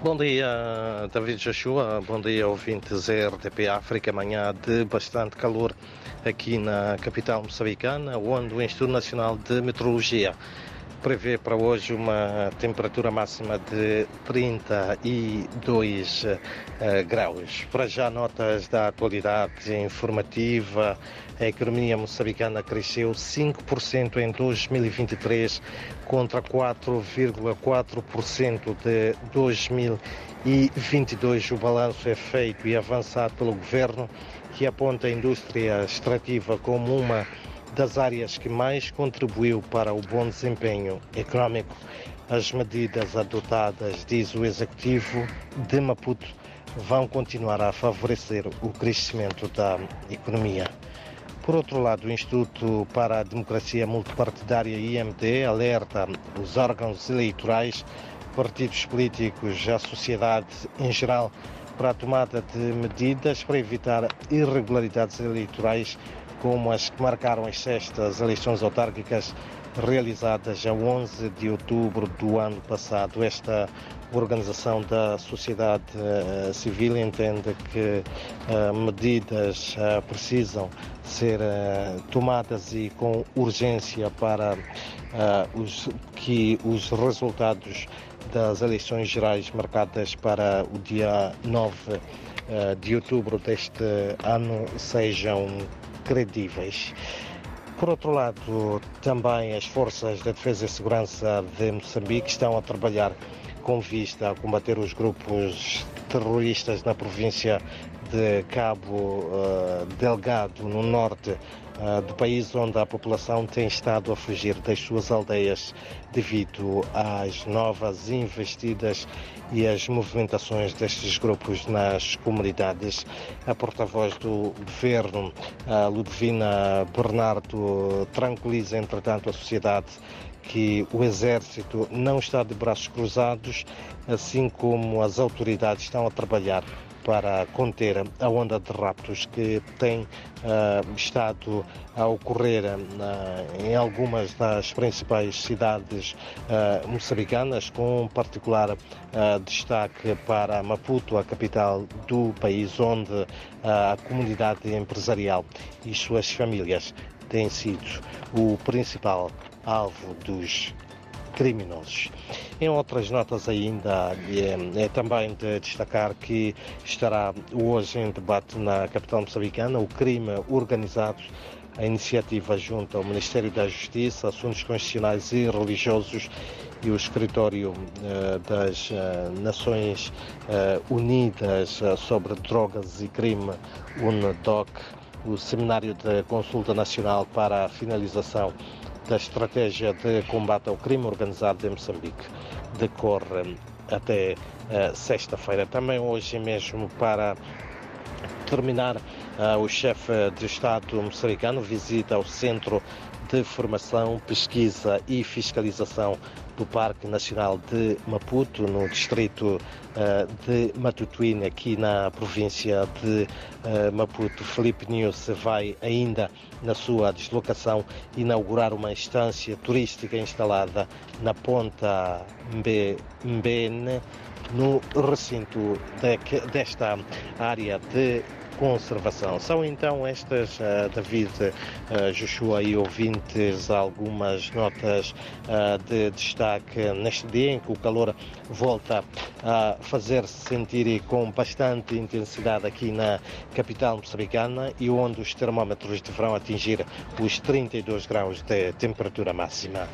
Bom dia, David Joshua. Bom dia, ouvintes RTP África. Manhã de bastante calor aqui na capital moçambicana, onde o Instituto Nacional de Meteorologia prevê para hoje uma temperatura máxima de 32 uh, graus. Para já, notas da atualidade informativa. A economia moçambicana cresceu 5% em 2023 contra 4,4% de 2022. O balanço é feito e avançado pelo governo, que aponta a indústria extrativa como uma das áreas que mais contribuiu para o bom desempenho econômico. As medidas adotadas, diz o executivo de Maputo, vão continuar a favorecer o crescimento da economia. Por outro lado, o Instituto para a Democracia Multipartidária IMD alerta os órgãos eleitorais, partidos políticos, a sociedade em geral para a tomada de medidas para evitar irregularidades eleitorais como as que marcaram as sextas eleições autárquicas realizadas a 11 de outubro do ano passado. Esta organização da sociedade uh, civil entende que uh, medidas uh, precisam ser tomadas e com urgência para que os resultados das eleições gerais marcadas para o dia 9 de outubro deste ano sejam credíveis. Por outro lado, também as forças de defesa e segurança de Moçambique estão a trabalhar com vista a combater os grupos terroristas na província de Cabo uh, Delgado, no norte uh, do país, onde a população tem estado a fugir das suas aldeias devido às novas investidas e às movimentações destes grupos nas comunidades. A porta-voz do governo, Ludovina Bernardo, tranquiliza, entretanto, a sociedade que o Exército não está de braços cruzados, assim como as autoridades estão a trabalhar para conter a onda de raptos que tem uh, estado a ocorrer uh, em algumas das principais cidades uh, moçambicanas, com particular destaque para Maputo, a capital do país, onde a comunidade empresarial e suas famílias têm sido o principal alvo dos criminosos. Em outras notas ainda, é, é, também de destacar que estará hoje em debate na capital moçambicana o crime organizado, a iniciativa junto ao Ministério da Justiça, Assuntos Constitucionais e Religiosos e o Escritório uh, das uh, Nações Unidas sobre Drogas e Crime, UNDOC, o Seminário de Consulta Nacional para a Finalização da estratégia de combate ao crime organizado em Moçambique decorre até uh, sexta-feira. Também hoje mesmo para terminar, uh, o chefe de Estado moçambicano visita o Centro de Formação, Pesquisa e Fiscalização do Parque Nacional de Maputo, no distrito uh, de Matutuíne, aqui na província de uh, Maputo. Felipe News vai ainda, na sua deslocação, inaugurar uma estância turística instalada na Ponta Mbene, no recinto de, desta área de conservação. São então estas, uh, David, uh, Joshua e ouvintes, algumas notas uh, de destaque neste dia em que o calor volta a fazer-se sentir e com bastante intensidade aqui na capital moçambicana e onde os termómetros deverão atingir os 32 graus de temperatura máxima.